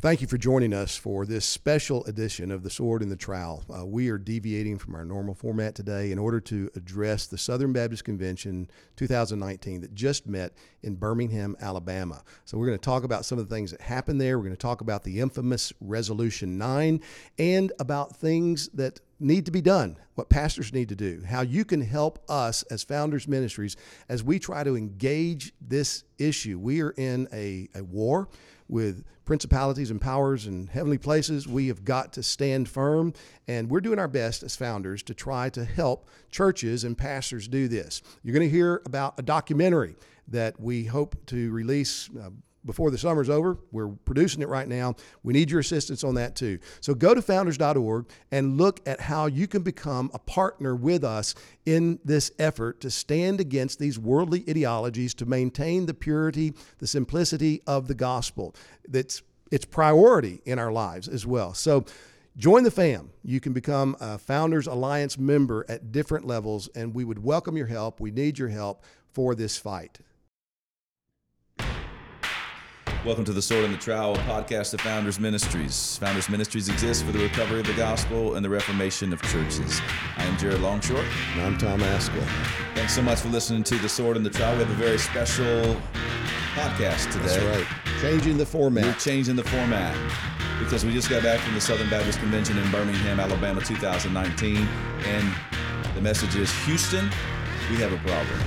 Thank you for joining us for this special edition of The Sword and the Trowel. Uh, we are deviating from our normal format today in order to address the Southern Baptist Convention 2019 that just met in Birmingham, Alabama. So, we're going to talk about some of the things that happened there. We're going to talk about the infamous Resolution 9 and about things that need to be done, what pastors need to do, how you can help us as Founders Ministries as we try to engage this issue. We are in a, a war with principalities and powers and heavenly places. We have got to stand firm, and we're doing our best as founders to try to help churches and pastors do this. You're going to hear about a documentary that we hope to release uh, before the summer's over. We're producing it right now. We need your assistance on that too. So go to founders.org and look at how you can become a partner with us in this effort to stand against these worldly ideologies to maintain the purity, the simplicity of the gospel. That's its priority in our lives as well. So Join the fam. You can become a Founders Alliance member at different levels, and we would welcome your help. We need your help for this fight. Welcome to the Sword and the Trowel podcast of Founders Ministries. Founders Ministries exists for the recovery of the gospel and the reformation of churches. I am Jared Longshore. And I'm Tom Ascol. Thanks so much for listening to the Sword and the Trowel. We have a very special podcast today. That's right. Changing the format. We're changing the format because we just got back from the Southern Baptist Convention in Birmingham, Alabama 2019. And the message is Houston, we have a problem.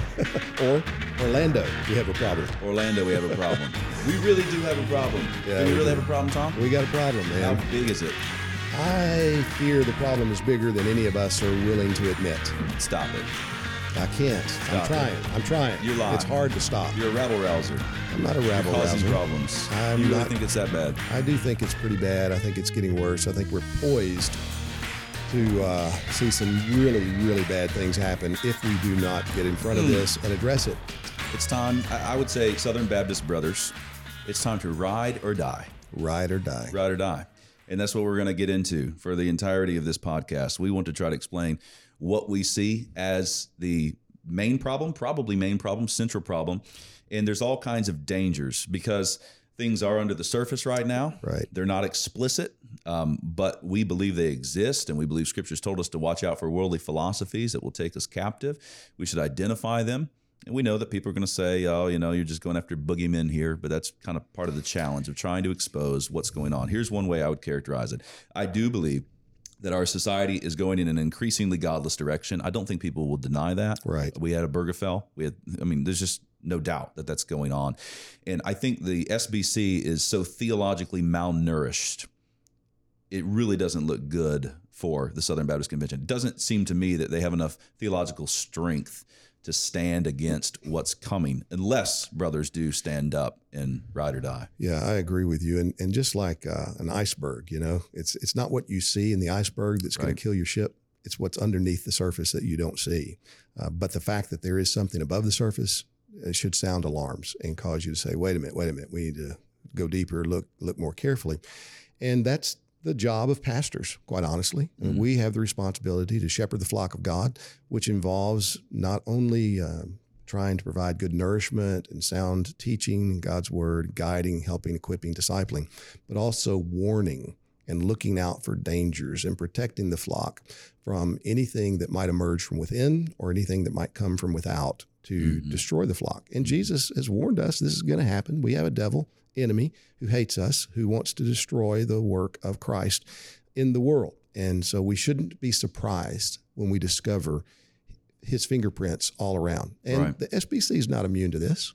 or Orlando, we have a problem. Orlando, we have a problem. We really do have a problem. Yeah, do we, we really do. have a problem, Tom? We got a problem, man. How big is it? I fear the problem is bigger than any of us are willing to admit. Stop it. I can't. Stop I'm trying. It. I'm trying. You're lying. It's hard to stop. You're a rabble rouser. I'm not a rabble You're causing rouser. problems. I'm you really not, think it's that bad? I do think it's pretty bad. I think it's getting worse. I think we're poised to uh, see some really, really bad things happen if we do not get in front of hmm. this and address it. It's time, I would say, Southern Baptist brothers, it's time to ride or die. Ride or die. Ride or die. And that's what we're going to get into for the entirety of this podcast. We want to try to explain what we see as the main problem, probably main problem, central problem. And there's all kinds of dangers because things are under the surface right now. Right. They're not explicit, um, but we believe they exist, and we believe Scripture's told us to watch out for worldly philosophies that will take us captive. We should identify them. And we know that people are going to say, oh, you know, you're just going after boogeymen here, but that's kind of part of the challenge of trying to expose what's going on. Here's one way I would characterize it I do believe that our society is going in an increasingly godless direction. I don't think people will deny that. Right. We had Obergefell. We had, I mean, there's just no doubt that that's going on. And I think the SBC is so theologically malnourished. It really doesn't look good for the Southern Baptist Convention. It doesn't seem to me that they have enough theological strength to stand against what's coming, unless brothers do stand up and ride or die. Yeah, I agree with you. And and just like uh, an iceberg, you know, it's it's not what you see in the iceberg that's going right. to kill your ship. It's what's underneath the surface that you don't see. Uh, but the fact that there is something above the surface should sound alarms and cause you to say, wait a minute, wait a minute, we need to go deeper, look look more carefully. And that's the job of pastors, quite honestly. Mm-hmm. We have the responsibility to shepherd the flock of God, which involves not only uh, trying to provide good nourishment and sound teaching, God's word, guiding, helping, equipping, discipling, but also warning and looking out for dangers and protecting the flock from anything that might emerge from within or anything that might come from without to mm-hmm. destroy the flock. And Jesus has warned us this is going to happen. We have a devil enemy who hates us, who wants to destroy the work of Christ in the world. And so we shouldn't be surprised when we discover his fingerprints all around. And right. the SBC is not immune to this.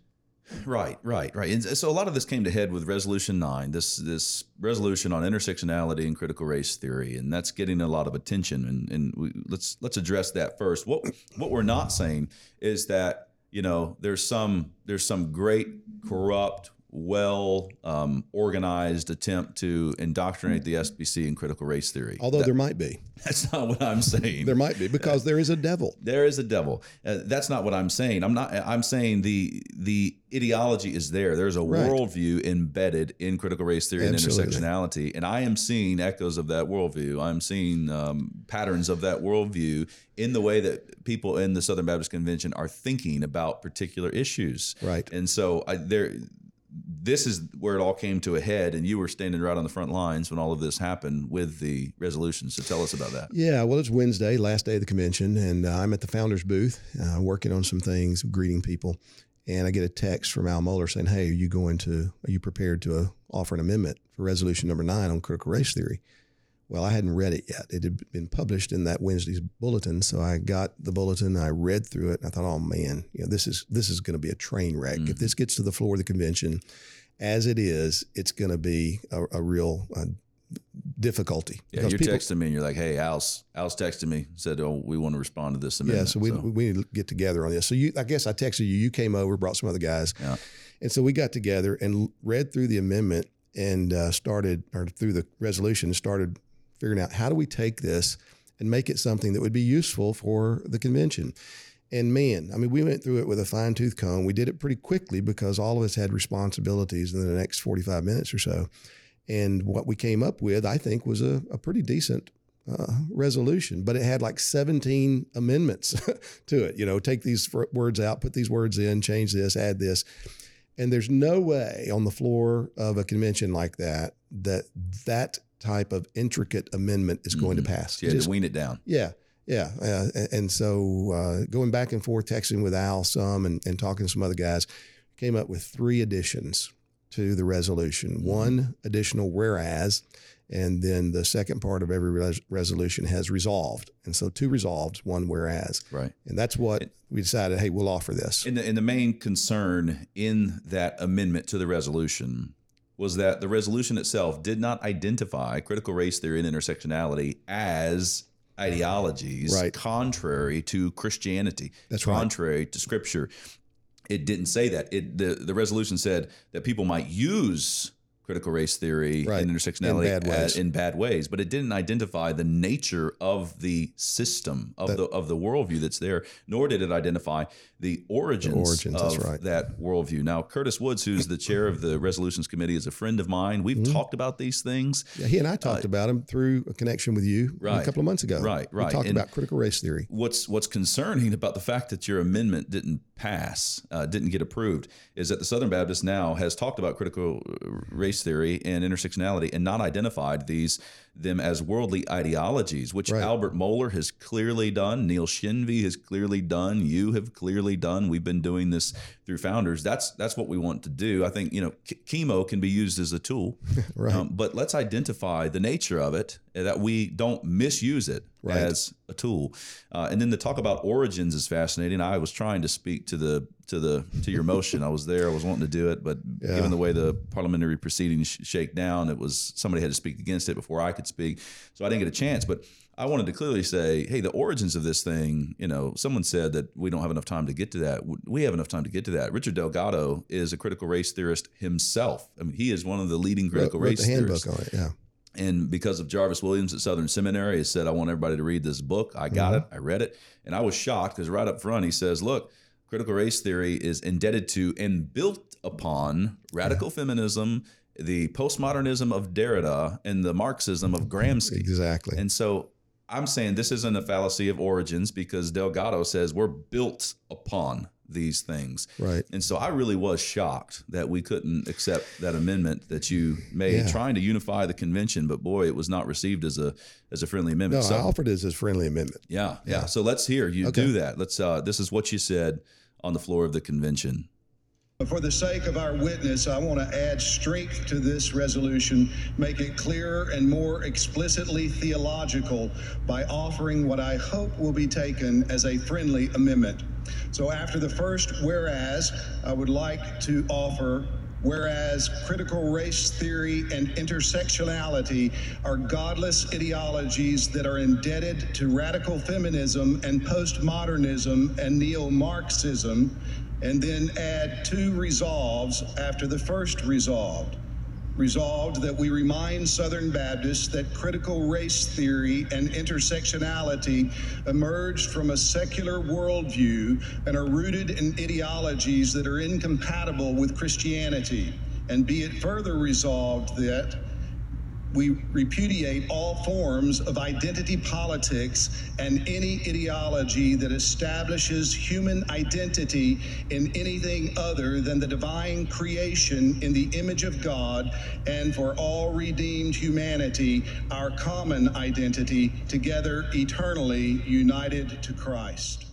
Right, right, right. And so a lot of this came to head with Resolution Nine, this this resolution on intersectionality and critical race theory, and that's getting a lot of attention. And, and we, let's let's address that first. What what we're not saying is that you know there's some there's some great corrupt well um, organized attempt to indoctrinate the SBC in critical race theory. Although that, there might be. That's not what I'm saying. there might be because there is a devil. There is a devil. Uh, that's not what I'm saying. I'm not. I'm saying the the ideology is there. There's a right. worldview embedded in critical race theory Absolutely. and intersectionality, and I am seeing echoes of that worldview. I'm seeing um, patterns of that worldview in the way that people in the Southern Baptist Convention are thinking about particular issues. Right. And so I, there this is where it all came to a head, and you were standing right on the front lines when all of this happened with the resolution. So tell us about that. Yeah, well, it's Wednesday, last day of the convention, and uh, I'm at the founders booth uh, working on some things, greeting people, and I get a text from Al Mohler saying, "Hey, are you going to? Are you prepared to uh, offer an amendment for resolution number nine on critical race theory?" Well, I hadn't read it yet. It had been published in that Wednesday's bulletin, so I got the bulletin. I read through it, and I thought, "Oh man, you know, this is this is going to be a train wreck. Mm-hmm. If this gets to the floor of the convention, as it is, it's going to be a, a real uh, difficulty. Yeah, you're people, texting me, and you're like, "Hey, Al's Al's texted me, said, oh, we want to respond to this amendment." Yeah, so we so. we need to get together on this. So you, I guess I texted you. You came over, brought some other guys, yeah. and so we got together and read through the amendment and uh, started, or through the resolution, started figuring out how do we take this and make it something that would be useful for the convention. And man, I mean, we went through it with a fine tooth comb. We did it pretty quickly because all of us had responsibilities in the next 45 minutes or so. And what we came up with, I think, was a, a pretty decent uh, resolution, but it had like 17 amendments to it. You know, take these words out, put these words in, change this, add this. And there's no way on the floor of a convention like that that that type of intricate amendment is going mm-hmm. to pass. So you had Just, to wean it down. Yeah. Yeah. Uh, and so uh, going back and forth, texting with Al some and, and talking to some other guys, came up with three additions to the resolution. Mm-hmm. One additional whereas, and then the second part of every res- resolution has resolved. And so two resolved, one whereas. Right. And that's what we decided, hey, we'll offer this. And the, and the main concern in that amendment to the resolution was that the resolution itself did not identify critical race theory and intersectionality as ideologies right. contrary to Christianity, That's contrary right. to Scripture. It didn't say that. It the, the resolution said that people might use critical race theory right. and intersectionality in bad, ways. in bad ways, but it didn't identify the nature of the system of that, the of the worldview that's there, nor did it identify the origins, the origins of right. that worldview. Now, Curtis Woods, who's the chair of the resolutions committee, is a friend of mine. We've mm-hmm. talked about these things. Yeah, he and I talked uh, about them through a connection with you right, a couple of months ago. Right, right. We talked and about critical race theory. What's what's concerning about the fact that your amendment didn't pass, uh, didn't get approved, is that the Southern Baptist now has talked about critical race theory and intersectionality and not identified these them as worldly ideologies, which right. Albert Mohler has clearly done, Neil Shenvi has clearly done, you have clearly done. We've been doing this through founders. That's that's what we want to do. I think you know chemo can be used as a tool, right. Um, but let's identify the nature of it that we don't misuse it right. as a tool. Uh, and then to talk about origins is fascinating. I was trying to speak to the to the to your motion. I was there. I was wanting to do it, but yeah. given the way the parliamentary proceedings sh- shake down, it was somebody had to speak against it before I could speak. So I didn't get a chance. But I wanted to clearly say, hey, the origins of this thing. You know, someone said that we don't have enough time to get to that. We have enough time to get to that. Richard Delgado is a critical race theorist himself. I mean, he is one of the leading critical wrote, race wrote the handbook theorists. on it. Yeah and because of Jarvis Williams at Southern Seminary, he said, I want everybody to read this book. I got mm-hmm. it. I read it. And I was shocked because right up front, he says, Look, critical race theory is indebted to and built upon radical yeah. feminism, the postmodernism of Derrida, and the Marxism of Gramsci. Exactly. And so I'm saying this isn't a fallacy of origins because Delgado says we're built upon these things. Right. And so I really was shocked that we couldn't accept that amendment that you made, yeah. trying to unify the convention. But boy, it was not received as a as a friendly amendment. No, so, I offered it as a friendly amendment. Yeah, yeah. yeah. So let's hear you okay. do that. Let's. Uh, this is what you said on the floor of the convention. But for the sake of our witness, I want to add strength to this resolution, make it clearer and more explicitly theological by offering what I hope will be taken as a friendly amendment. So after the first whereas, I would like to offer whereas critical race theory and intersectionality are godless ideologies that are indebted to radical feminism and postmodernism and neo Marxism, and then add two resolves after the first resolved resolved that we remind Southern Baptists that critical race theory and intersectionality emerged from a secular worldview and are rooted in ideologies that are incompatible with Christianity. And be it further resolved that we repudiate all forms of identity politics and any ideology that establishes human identity in anything other than the divine creation in the image of God and for all redeemed humanity, our common identity, together eternally united to Christ.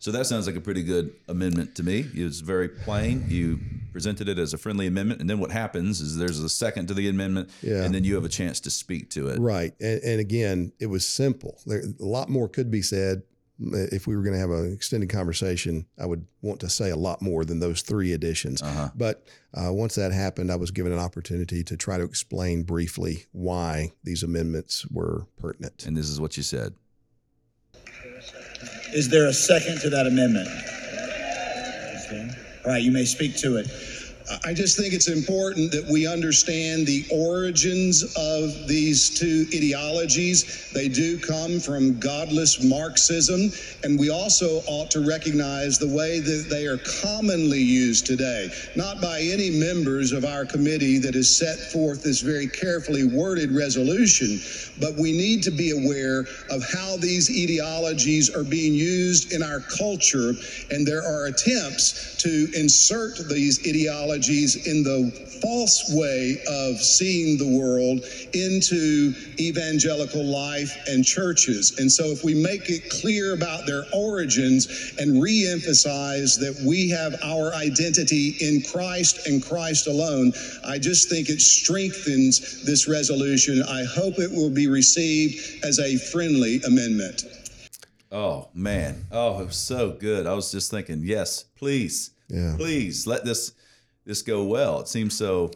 So that sounds like a pretty good amendment to me. It was very plain. You presented it as a friendly amendment, and then what happens is there's a second to the amendment, Yeah. and then you have a chance to speak to it. Right. And, and again, it was simple. There, a lot more could be said. If we were going to have an extended conversation, I would want to say a lot more than those three additions. Uh-huh. But uh, once that happened, I was given an opportunity to try to explain briefly why these amendments were pertinent. And this is what you said. Is there a second to that amendment? All right, you may speak to it. I just think it's important that we understand the origins of these two ideologies. They do come from godless Marxism, and we also ought to recognize the way that they are commonly used today, not by any members of our committee that has set forth this very carefully worded resolution, but we need to be aware of how these ideologies are being used in our culture, and there are attempts to insert these ideologies in the false way of seeing the world into evangelical life and churches. And so, if we make it clear about their origins and re emphasize that we have our identity in Christ and Christ alone, I just think it strengthens this resolution. I hope it will be received as a friendly amendment. Oh man. Oh, it was so good. I was just thinking, yes, please, Yeah. please let this this go well. It seems so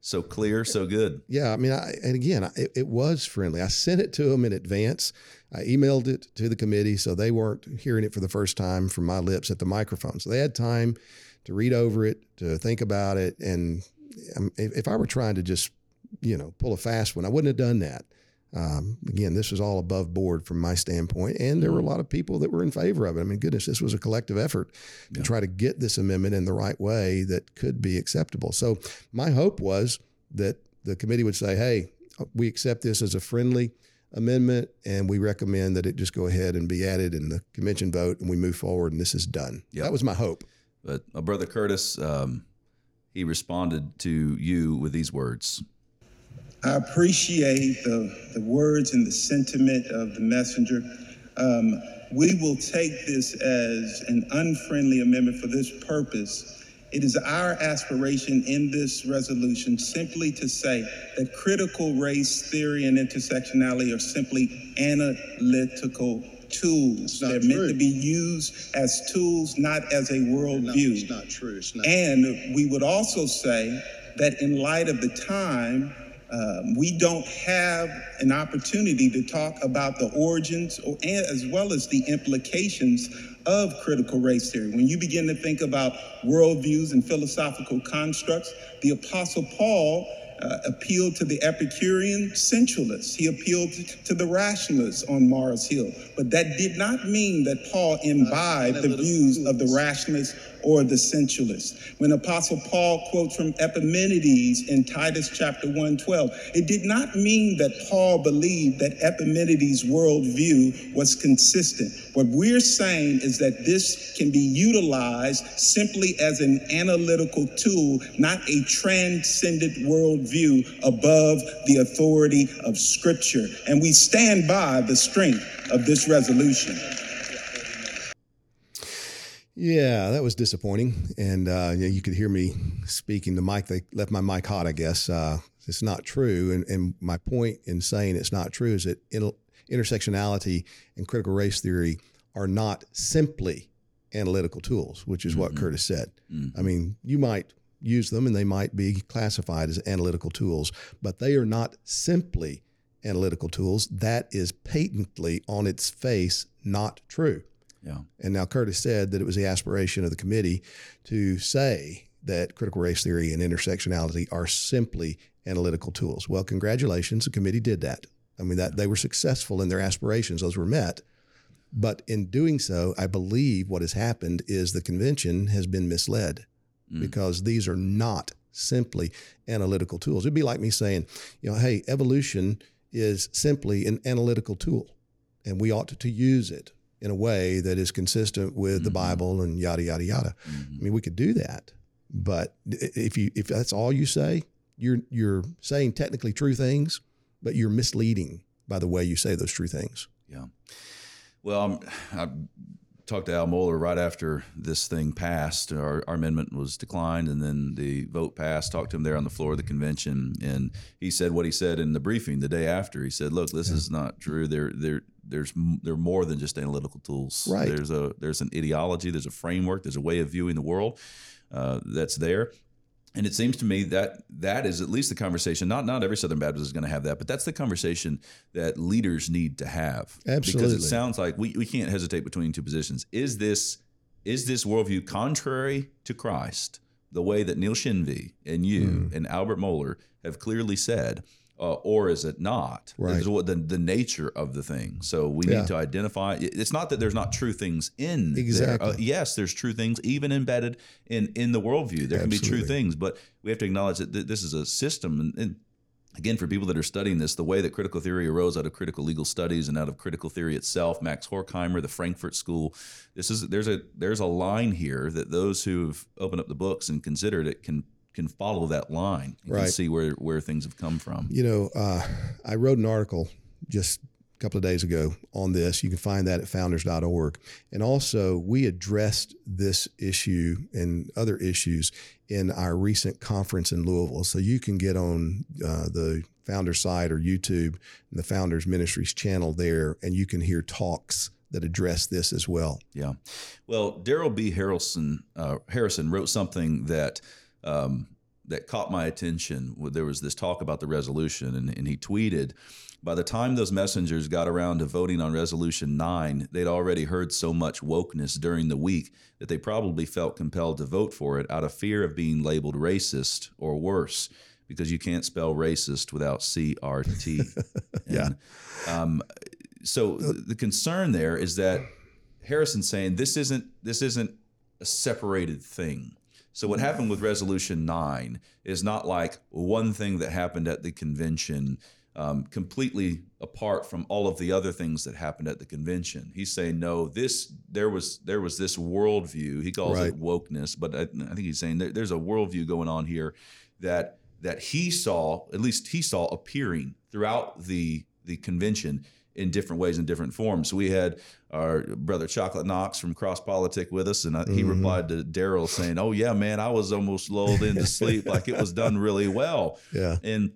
so clear, so good. Yeah, I mean, I, and again, it, it was friendly. I sent it to them in advance. I emailed it to the committee, so they weren't hearing it for the first time from my lips at the microphone. So they had time to read over it, to think about it, and um, if, if I were trying to just, you know, pull a fast one, I wouldn't have done that. Um, again, this was all above board from my standpoint, and there were a lot of people that were in favor of it. I mean, goodness, this was a collective effort to try to get this amendment in the right way that could be acceptable. So, my hope was that the committee would say, "Hey, we accept this as a friendly amendment, and we recommend that it just go ahead and be added in the convention vote, and we move forward, and this is done." Yep. That was my hope. But my brother Curtis, um, he responded to you with these words. I appreciate the, the words and the sentiment of the messenger. Um, we will take this as an unfriendly amendment for this purpose. It is our aspiration in this resolution simply to say that critical race theory and intersectionality are simply analytical tools. They're meant true. to be used as tools, not as a worldview. it's not true. It's not. And we would also say that in light of the time, um, we don't have an opportunity to talk about the origins or, and, as well as the implications of critical race theory. When you begin to think about worldviews and philosophical constructs, the Apostle Paul uh, appealed to the Epicurean sensualists. He appealed to, the rationalists on Mars Hill. But that did not mean that Paul imbibed the views of the rationalists or the sensualist. When Apostle Paul quotes from Epimenides in Titus chapter 1:12, it did not mean that Paul believed that Epimenides' worldview was consistent. What we're saying is that this can be utilized simply as an analytical tool, not a transcendent worldview above the authority of Scripture. And we stand by the strength of this resolution. Yeah, that was disappointing, and uh, you, know, you could hear me speaking. The mic they left my mic hot. I guess uh, it's not true, and, and my point in saying it's not true is that in, intersectionality and critical race theory are not simply analytical tools, which is what Curtis said. I mean, you might use them, and they might be classified as analytical tools, but they are not simply analytical tools. That is patently on its face not true. Yeah. And now Curtis said that it was the aspiration of the committee to say that critical race theory and intersectionality are simply analytical tools. Well, congratulations, the committee did that. I mean that they were successful in their aspirations; those were met. But in doing so, I believe what has happened is the convention has been misled mm. because these are not simply analytical tools. It'd be like me saying, you know, hey, evolution is simply an analytical tool, and we ought to, to use it in a way that is consistent with mm-hmm. the Bible and yada yada yada. Mm-hmm. I mean, we could do that, but if you if that's all you say, you're you're saying technically true things, but you're misleading by the way you say those true things. Yeah. Well, i talked to Al Mohler right after this thing passed. Our, our, amendment was declined, and then the vote passed. Talked to him there on the floor of the convention, and he said what he said in the briefing the day after. He said, "Look, this yeah. is not true. There, there, there's they're more than just analytical tools. Right. There's a there's an ideology. There's a framework. There's a way of viewing the world uh, that's there." and it seems to me that that is at least the conversation. Not not every Southern Baptist is going to have that, but that's the conversation that leaders need to have. Absolutely, because it sounds like we, we can't hesitate between two positions. Is this is this worldview contrary to Christ, the way that Neil Shenvi and you mm. and Albert Mohler have clearly said? Uh, or is it not? Right. Is what the, the nature of the thing. So we yeah. need to identify. It's not that there's not true things in exactly. Uh, yes, there's true things even embedded in in the worldview. There Absolutely. can be true things, but we have to acknowledge that th- this is a system. And, and, again, for people that are studying this, the way that critical theory arose out of critical legal studies and out of critical theory itself, Max Horkheimer, the Frankfurt School. This is there's a there's a line here that those who've opened up the books and considered it can can follow that line and right. see where where things have come from. You know, uh, I wrote an article just a couple of days ago on this. You can find that at founders.org. And also, we addressed this issue and other issues in our recent conference in Louisville. So you can get on uh, the Founders site or YouTube and the Founders Ministries channel there, and you can hear talks that address this as well. Yeah. Well, Darrell B. Harrison, uh, Harrison wrote something that um, that caught my attention. There was this talk about the resolution, and, and he tweeted, by the time those messengers got around to voting on resolution 9 they'd already heard so much wokeness during the week that they probably felt compelled to vote for it out of fear of being labeled racist or worse because you can't spell racist without crt yeah um, so the concern there is that harrison's saying this isn't this isn't a separated thing so what happened with Resolution Nine is not like one thing that happened at the convention. Um, completely apart from all of the other things that happened at the convention. He's saying no. This there was there was this worldview. He calls right. it wokeness, but I, I think he's saying there, there's a worldview going on here that that he saw at least he saw appearing throughout the the convention in different ways in different forms. So we had our brother Chocolate Knox from Cross Politic with us, and I, he mm-hmm. replied to Darrell saying, "Oh yeah, man, I was almost lulled into sleep. like it was done really well." Yeah, and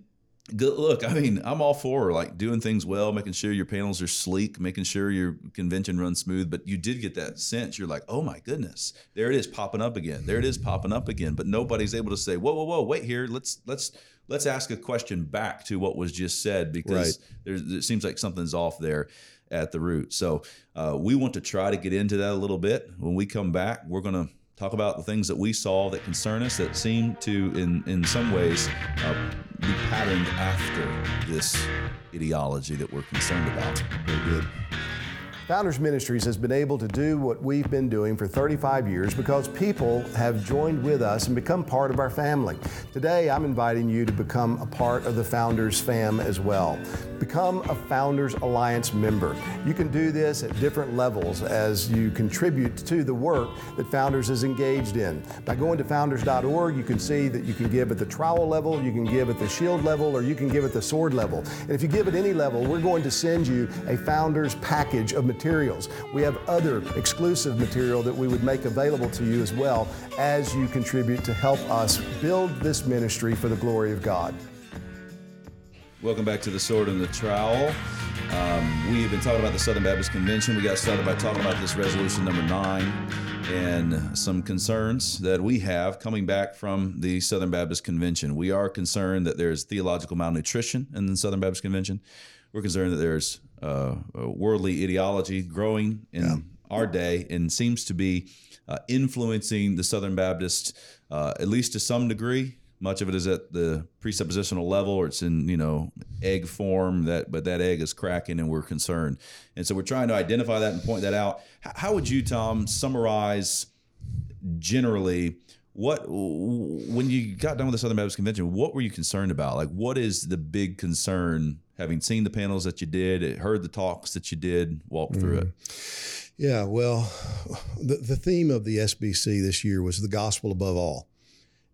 good look i mean i'm all for like doing things well making sure your panels are sleek making sure your convention runs smooth but you did get that sense you're like oh my goodness there it is popping up again there it is popping up again but nobody's able to say whoa whoa whoa wait here let's let's let's ask a question back to what was just said because right. it seems like something's off there at the root. So uh, we want to try to get into that a little bit. When we come back, we're going to talk about the things that we saw that concern us that seem to, in in some ways, uh, be patterned after this ideology that we're concerned about. Very good. Founders Ministries has been able to do what we've been doing for 35 years because people have joined with us and become part of our family. Today, I'm inviting you to become a part of the Founders fam as well. Become a Founders Alliance member. You can do this at different levels as you contribute to the work that Founders is engaged in. By going to founders.org, you can see that you can give at the trowel level, you can give at the shield level, or you can give at the sword level. And if you give at any level, we're going to send you a Founders package of materials materials. We have other exclusive material that we would make available to you as well as you contribute to help us build this ministry for the glory of God. Welcome back to the Sword and the Trowel. Um, we have been talking about the Southern Baptist Convention. We got started by talking about this resolution number nine and some concerns that we have coming back from the Southern Baptist Convention. We are concerned that there's theological malnutrition in the Southern Baptist Convention. We're concerned that there's uh, worldly ideology growing in yeah. our day and seems to be uh, influencing the Southern Baptists, uh, at least to some degree. Much of it is at the presuppositional level, or it's in you know egg form. That but that egg is cracking, and we're concerned. And so we're trying to identify that and point that out. How would you, Tom, summarize generally what when you got done with the Southern Baptist Convention, what were you concerned about? Like, what is the big concern? Having seen the panels that you did, heard the talks that you did, walked through it. Yeah, well, the, the theme of the SBC this year was the gospel above all.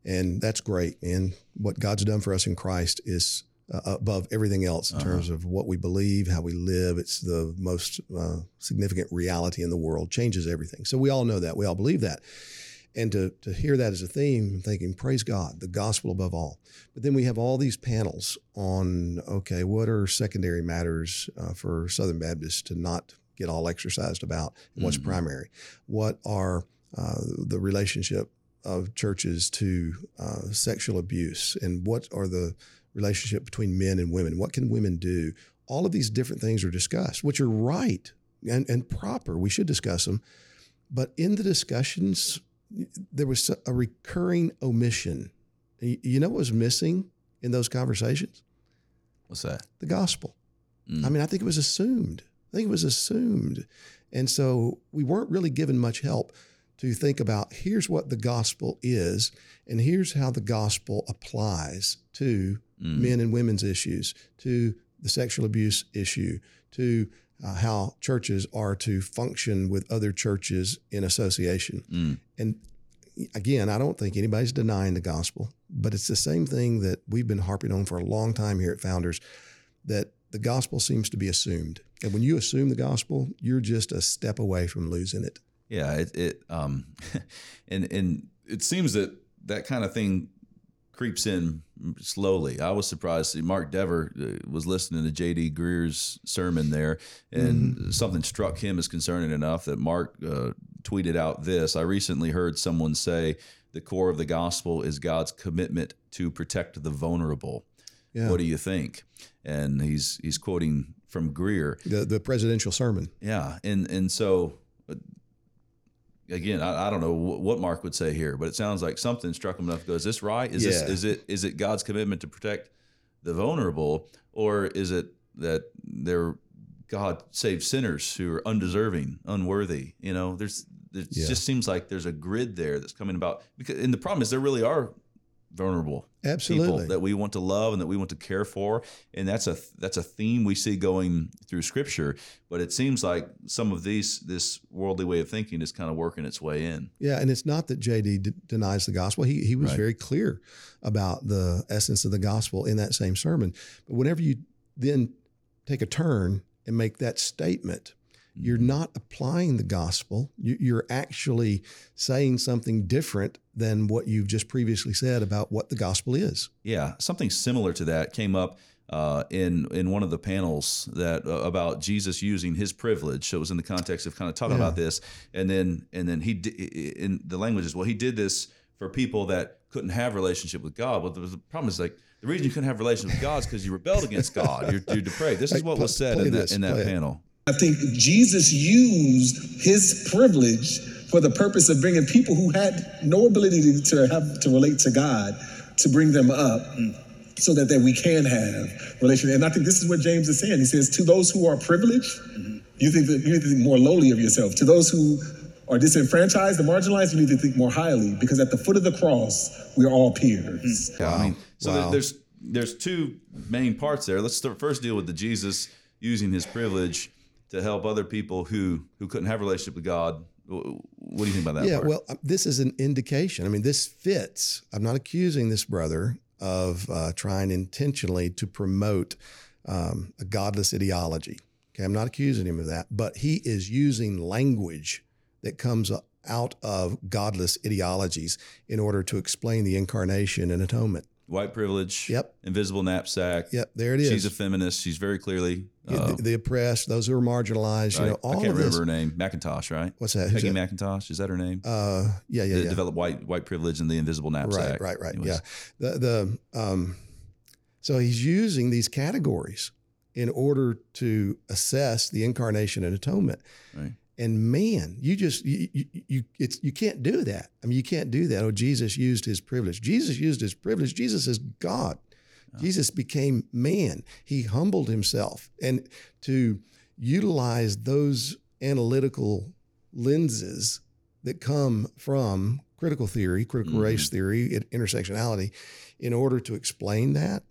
And that's great. And what God's done for us in Christ is uh, above everything else in terms of what we believe, how we live. It's the most uh, significant reality in the world, changes everything. So we all know that. We all believe that. And to, to hear that as a theme, I'm thinking, praise God, the gospel above all. But then we have all these panels on, okay, what are secondary matters uh, for Southern Baptists to not get all exercised about? What's primary? What are uh, the relationship of churches to uh, sexual abuse? And what are the relationship between men and women? What can women do? All of these different things are discussed, which are right and, and proper. We should discuss them. But in the discussions, there was a recurring omission. You know what was missing in those conversations? What's that? The gospel. Mm. I mean, I think it was assumed. I think it was assumed. And so we weren't really given much help to think about here's what the gospel is, and here's how the gospel applies to mm. men and women's issues, to the sexual abuse issue, to uh, how churches are to function with other churches in association. And again, I don't think anybody's denying the gospel, but it's the same thing that we've been harping on for a long time here at Founders that the gospel seems to be assumed. And when you assume the gospel, you're just a step away from losing it. Yeah, it, it um, and and it seems that that kind of thing creeps in slowly. I was surprised. See, Mark Dever uh, was listening to J.D. Greear's sermon there, and something struck him as concerning enough that Mark uh, tweeted out this. I recently heard someone say the core of the gospel is God's commitment to protect the vulnerable. Yeah. What do you think? And he's he's quoting from Greer. The, the presidential sermon. Yeah, and and so uh, again, I, I don't know what Mark would say here, but it sounds like something struck him enough. to Go, is this right? Is this is it is it God's commitment to protect the vulnerable, or is it that they're God saves sinners who are undeserving, unworthy? You know, there's it Yeah. just seems like there's a grid there that's coming about. Because and the problem is there really are vulnerable Absolutely. people that we want to love and that we want to care for and that's a that's a theme we see going through scripture but it seems like some of these this worldly way of thinking is kind of working its way in Yeah, and it's not that JD d- denies the gospel. He he was Right. very clear about the essence of the gospel in that same sermon. But whenever you then take a turn and make that statement, you're not applying the gospel. You, you're actually saying something different than what you've just previously said about what the gospel is. yeah something similar to that came up uh, in in one of the panels that uh, about Jesus using his privilege. So it was in the context of kind of talking Yeah. about this, and then and then he di- in the language is well he did this for people that couldn't have relationship with God. Well, the problem is like the reason you couldn't have relationship with God is because you rebelled against God. You're, you're depraved. This is what was said in that in that play it. Panel. I think Jesus used his privilege for the purpose of bringing people who had no ability to, to have to relate to God to bring them up so that, that we can have relation. And I think this is what James is saying. He says, to those who are privileged, you think that you need to think more lowly of yourself. To those who are disenfranchised and marginalized, you need to think more highly because at the foot of the cross, we are all peers. Hmm. Yeah, I mean, so there- Wow. there's there's two main parts there. Let's start, first deal with the Jesus using his privilege to help other people who who couldn't have a relationship with God. What do you think about that? yeah, part? well, uh, this is an indication. I mean, this fits. I'm not accusing this brother of uh, trying intentionally to promote um, a godless ideology. Okay, I'm not accusing him of that, but he is using language that comes out of godless ideologies in order to explain the incarnation and atonement. White privilege. Yep. Invisible knapsack. Yep, there it is. She's a feminist. She's very clearly. Uh, the, the oppressed, those who are marginalized, you know, all I can't of remember this. her name. McIntosh, right? What's that? Who's Peggy that? McIntosh. Is that her name? Uh, yeah, yeah, that yeah. developed white white privilege and the invisible knapsack. Right, right, right. Anyways. Yeah. The the um, so he's using these categories in order to assess the incarnation and atonement. Right. And man, you just you, you you it's you can't do that. I mean, you can't do that. Oh, Jesus used his privilege. Jesus used his privilege. Jesus is God. Jesus became man. He humbled himself, and to utilize those analytical lenses that come from critical theory, critical race theory, intersectionality, in order to explain that,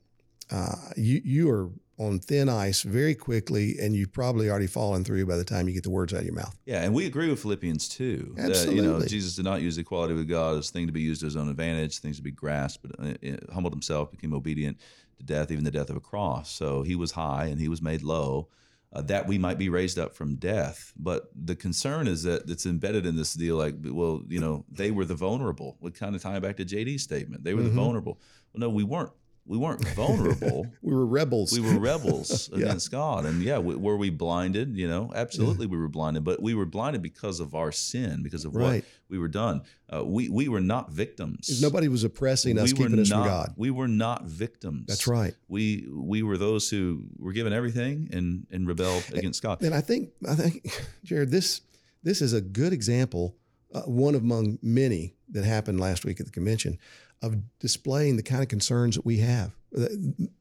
uh, you you are on thin ice very quickly, and you've probably already fallen through by the time you get the words out of your mouth. Yeah, and we agree with Philippians 2 that you know Absolutely. Jesus did not use the equality with God as a thing to be used to his own advantage, things to be grasped, but uh, humbled himself, became obedient to death, even the death of a cross. So he was high and he was made low, uh, that we might be raised up from death. But the concern is that it's embedded in this deal, like, well, you know, they were the vulnerable. We kind of tie back to JD's statement. They were Mhm. the vulnerable. Well, no, we weren't. We weren't vulnerable. We were rebels. we were rebels Yeah. against God. And yeah, w- were we blinded? You know, absolutely we were blinded, but we were blinded because of our sin, because of Right. what we were done. Uh, we we were not victims. Nobody was oppressing us, we were keeping us not, from God. We were not victims. That's right. We we were those who were given everything and and rebelled against God. And I think I think Jared, this this is a good example, uh, one among many that happened last week at the convention, of displaying the kind of concerns that we have.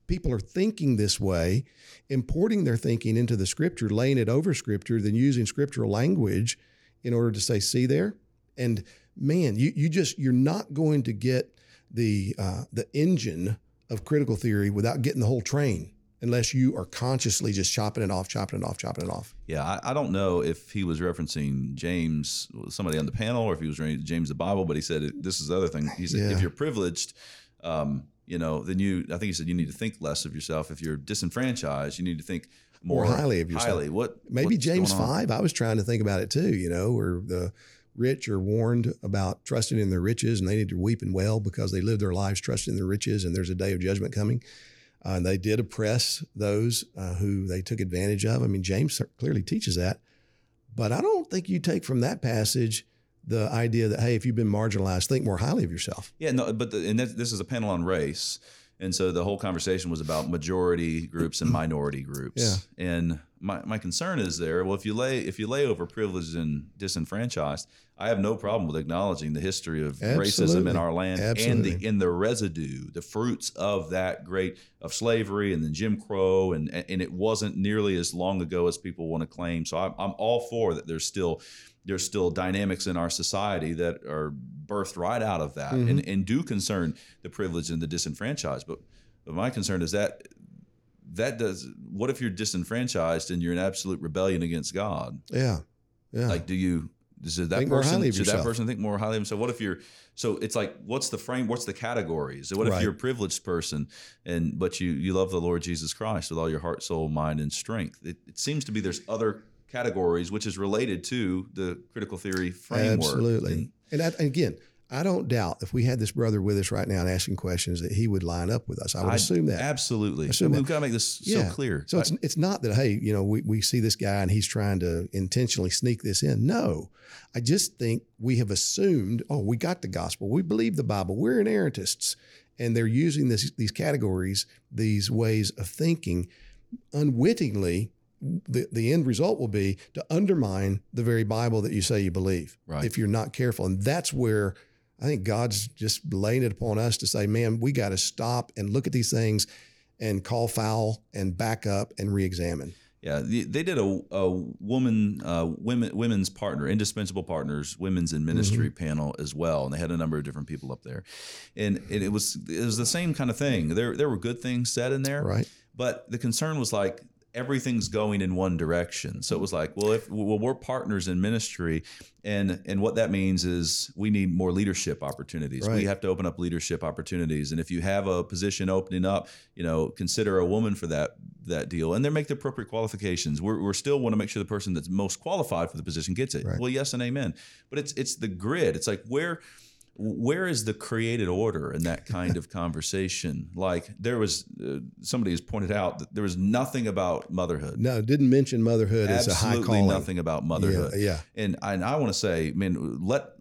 People are thinking this way, importing their thinking into the scripture, laying it over scripture, then using scriptural language in order to say, "See there," and man, you you just you're not going to get the uh, the engine of critical theory without getting the whole train unless you are consciously just chopping it off, chopping it off, chopping it off. Yeah, I, I don't know if he was referencing James, somebody on the panel, or if he was James the Bible. But he said this is the other thing. He said Yeah. if you're privileged, um, you know, then you. I think he said you need to think less of yourself. If you're disenfranchised, you need to think more, More highly of yourself. Highly. What Maybe James five. I was trying to think about it too. You know, where the rich are warned about trusting in their riches, and they need to weep and wail because they live their lives trusting in their riches, and there's a day of judgment coming. Uh, they did oppress those uh, who they took advantage of. I mean, James clearly teaches that, but I don't think you take from that passage the idea that hey, if you've been marginalized, think more highly of yourself. Yeah, no, but the, and this is a panel on race, and so the whole conversation was about majority groups and minority groups. Yeah. And my, my concern is there. Well, if you lay if you lay over privileged and disenfranchised, I have no problem with acknowledging the history of racism in our land and the in the residue, the fruits of that great of slavery and then Jim Crow, and and it wasn't nearly as long ago as people want to claim. So I'm, I'm all for that. There's still there's still dynamics in our society that are birthed right out of that Mm-hmm. and, and do concern the privileged and the disenfranchised. But, but my concern is that that does what if you're disenfranchised and you're in absolute rebellion against God? Yeah, yeah. Like, do you does that Think person should that person think more highly of himself? What if you're so it's like what's the frame? What's the categories? So what if you're a privileged person and but you you love the Lord Jesus Christ with all your heart, soul, mind, and strength? It, it seems to be there's other categories which is related to the critical theory framework. Absolutely. And- I, again, I don't doubt if we had this brother with us right now and asking questions that he would line up with us. I would I- assume that. Absolutely. Assume We've got to make this Yeah. so clear. So it's it's not that hey, you know, we, we see this guy and he's trying to intentionally sneak this in. No, I just think we have assumed, oh, we got the gospel, we believe the Bible, we're inerrantists, and they're using this these categories, these ways of thinking, unwittingly. The, the end result will be to undermine the very Bible that you say you believe Right. if you're not careful. And that's where I think God's just laying it upon us to say, man, we got to stop and look at these things and call foul and back up and re-examine. Yeah, they did a, a woman, uh, women, women's partner, indispensable partners, women's in ministry Mm-hmm. panel as well, and they had a number of different people up there, and, and it was it was the same kind of thing. There there were good things said in there, Right. But the concern was like everything's going in one direction. So it was like, well, if well, we're partners in ministry, and and what that means is we need more leadership opportunities. We have to open up leadership opportunities, and if you have a position opening up, you know, consider a woman for that that deal, and then make the appropriate qualifications. We're, we're still want to make sure the person that's most qualified for the position gets it. Right. Well, yes and amen. But it's it's the grid. It's like where where is the created order in that kind of conversation? Like there was uh, somebody has pointed out that there was nothing about motherhood. No, didn't mention motherhood as a high calling. nothing about motherhood. Yeah, yeah. And I, and I want to say, I man, let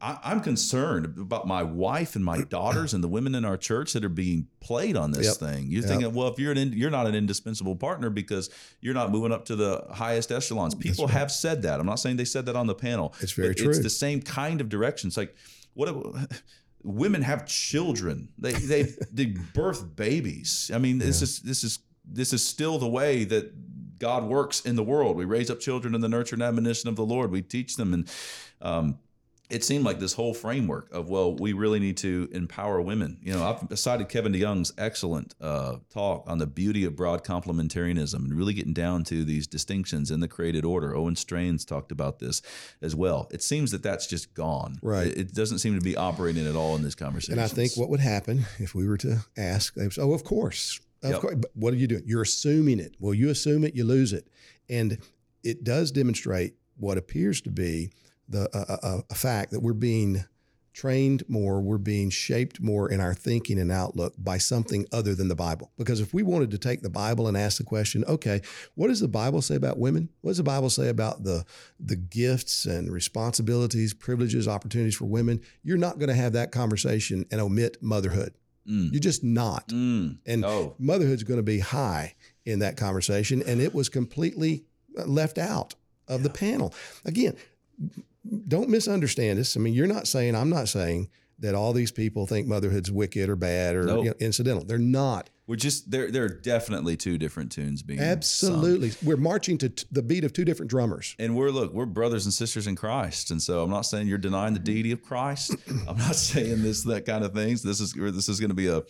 I, I'm concerned about my wife and my daughters and the women in our church that are being played on this Yep. thing. You're Yep. thinking, well, if you're an in, you're not an indispensable partner because you're not moving up to the highest echelons. People have said that. I'm not saying they said that on the panel. It's very true. It's the same kind of direction. It's like what. Women have children. They they they birth babies. I mean, this is this is this is still the way that God works in the world. We raise up children in the nurture and admonition of the Lord. We teach them, and um, it seemed like this whole framework of well we really need to empower women you know i've cited kevin deyoung's excellent uh, talk on the beauty of broad complementarianism and really getting down to these distinctions in the created order owen strachan's talked about this as well it seems that that's just gone Right. it, it doesn't seem to be operating at all in this conversation And I think what would happen if we were to ask, they would say, oh, of course. Of Yep. course. But what are you doing? You're assuming it. Well, you assume it, you lose it. And it does demonstrate what appears to be the a, a, a fact that we're being trained more, we're being shaped more in our thinking and outlook by something other than the Bible. Because if we wanted to take the Bible and ask the question, okay, what does the Bible say about women? What does the Bible say about the the gifts and responsibilities, privileges, opportunities for women? You're not going to have that conversation and omit motherhood. Mm. You're just not. Mm. And Oh. motherhood's going to be high in that conversation. And it was completely left out of the panel. Again, don't misunderstand us. I mean, you're not saying, I'm not saying that all these people think motherhood's wicked or bad or Nope. you know, incidental. They're not. we're just there there are definitely two different tunes being sung. Absolutely. We're marching to t- the beat of two different drummers. And we're look, we're brothers and sisters in Christ, and so I'm not saying you're denying the deity of Christ. I'm not saying this that kind of things. This is this is going to be a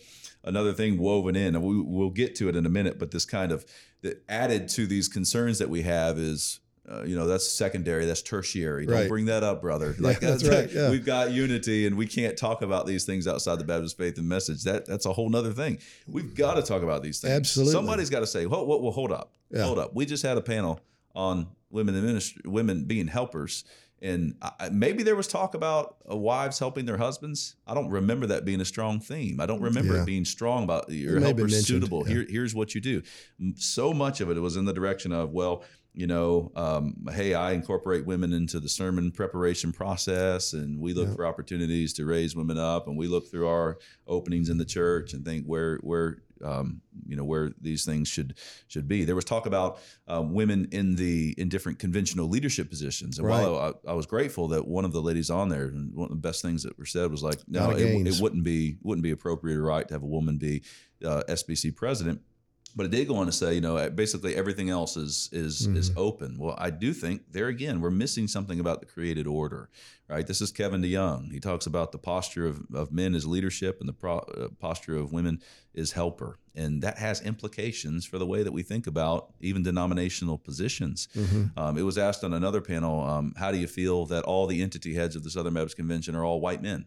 another thing woven in, and we, we'll get to it in a minute. But this kind of that added to these concerns that we have is. Uh, you know that's secondary. That's tertiary. Don't Right. bring that up, brother. Like that's right, yeah. We've got unity, and we can't talk about these things outside the Baptist faith and message. That that's a whole nother thing. We've got to talk about these things. Absolutely. Somebody's got to say, "Well, well, well hold up, Yeah. hold up." We just had a panel on women in ministry, women being helpers, and I, maybe there was talk about uh, wives helping their husbands. I don't remember that being a strong theme. I don't remember Yeah. it being strong about your may have been helpers suitable. yeah. Here, here's what you do. So much of it was in the direction of well. You know, um, hey, I incorporate women into the sermon preparation process, and we look Yeah. for opportunities to raise women up, and we look through our openings in the church and think where where um, you know where these things should should be. There was talk about um, women in the in different conventional leadership positions, and while I, I was grateful that one of the ladies on there, and one of the best things that were said was like, no, it, it wouldn't be wouldn't be appropriate or right to have a woman be uh, SBC president. But it did go on to say, you know, basically everything else is is is open. Well, I do think there again we're missing something about the created order, right? This is Kevin DeYoung. He talks about the posture of, of men as leadership and the pro, uh, posture of women is helper, and that has implications for the way that we think about even denominational positions. Um, it was asked on another panel, um, how do you feel that all the entity heads of the Southern Baptist Convention are all white men?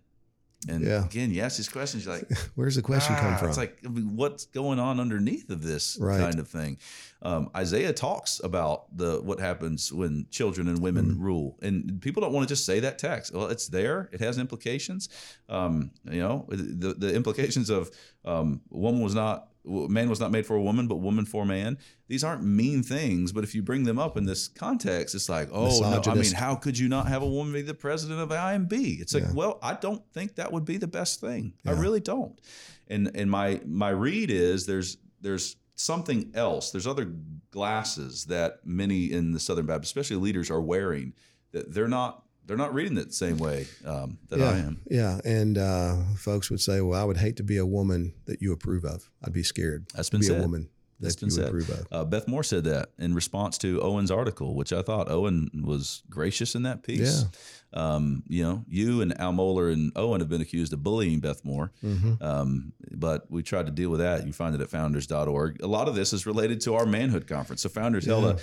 And Yeah. again, you ask these questions, you're like, Where's the question come Ah, from? It's like what's going on underneath of this Right. kind of thing. Um, Isaiah talks about the what happens when children and women Mm-hmm. rule, and people don't want to just say that text. Well, it's there; it has implications. Um, you know, the the implications of um, woman was not man was not made for a woman, but woman for man. These aren't mean things, but if you bring them up in this context, it's like, oh no, I mean, how could you not have a woman be the president of the IMB? It's like, Yeah. well, I don't think that would be the best thing. I really don't. And and my my read is there's there's something else. There's other glasses that many in the Southern Baptist, especially leaders, are wearing that they're not they're not reading it the same way um, that yeah, I am. Yeah. And uh, folks would say, well, I would hate to be a woman that you approve of. I'd be scared That's to been be said. a woman That's that been you said. approve of. Uh, Beth Moore said that in response to Owen's article, which I thought Owen was gracious in that piece. Um, you know, you and Al Mohler and Owen have been accused of bullying Beth Moore, Mm-hmm. um, but we tried to deal with that. You find it at founders.org. A lot of this is related to our manhood conference. So Founders held a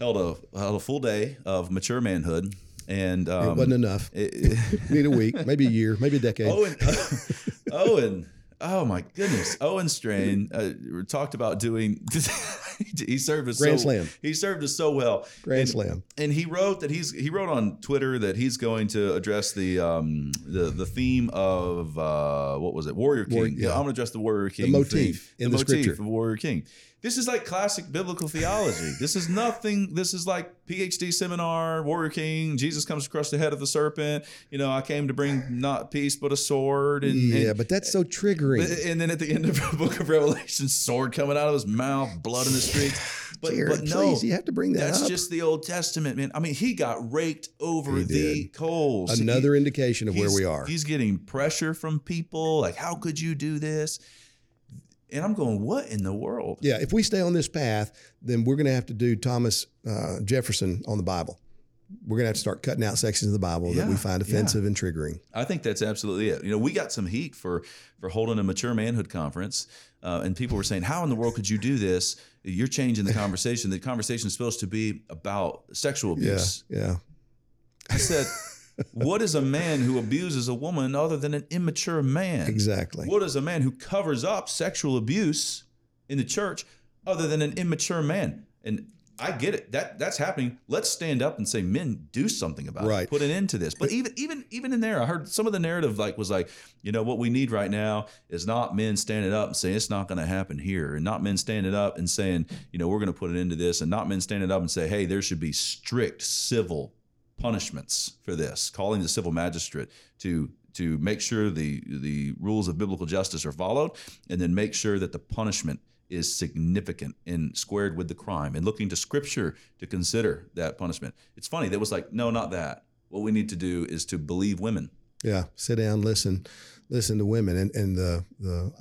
held a held a full day of mature manhood, and um, it wasn't enough. it- Need a week, maybe a year, maybe a decade. Owen, Owen, oh my goodness, Owen Strachan uh, talked about doing. he served us Grand so, Slam. He served us so well. Grand and, Slam. And he wrote that he's he wrote on Twitter that he's going to address the um the the theme of uh what was it Warrior King. War- yeah. yeah. I'm going to address the Warrior King The motif theme. in the, the motif scripture. of Warrior King. This is like classic biblical theology. this is nothing. This is like PhD seminar, Warrior King. Jesus comes across the head of the serpent. You know, I came to bring not peace but a sword. And, yeah, and, but that's so triggering. but- and then at the end of the book of Revelation, sword coming out of his mouth, blood in the streets. But, Jared, but no, please, you have to bring that that's up. just the Old Testament, man. I mean, he got raked over He the did. coals. Another He- indication of where we are. He's getting pressure from people, like, "How could you do this?" And I'm going, "What in the world?" Yeah, if we stay on this path, then we're going to have to do Thomas uh, Jefferson on the Bible. we're going to have to start cutting out sections of the Bible that we find offensive and triggering. I think that's absolutely it. You know, we got some heat for for holding a mature manhood conference, uh, and people were saying, "How in the world could you do this? You're changing the conversation. The conversation is supposed to be about sexual abuse." Yeah, abuse." yeah, I said, "What is a man who abuses a woman other than an immature man? exactly. What is a man who covers up sexual abuse in the church other than an immature man?" And I get it. That that's happening. Let's stand up and say, men, do something about Right. it. Put an end to this. But even even even in there, I heard some of the narrative like was like, you know, what we need right now is not men standing up and saying it's not going to happen here, and not men standing up and saying, you know, we're going to put an end to this, and not men standing up and say, hey, there should be strict civil punishments for this, calling the civil magistrate to to make sure the the rules of biblical justice are followed, and then make sure that the punishment is significant and squared with the crime, and looking to Scripture to consider that punishment. It's funny that was like, no, not that. What we need to do is to believe women. Yeah, sit down, listen, listen to women, and and the the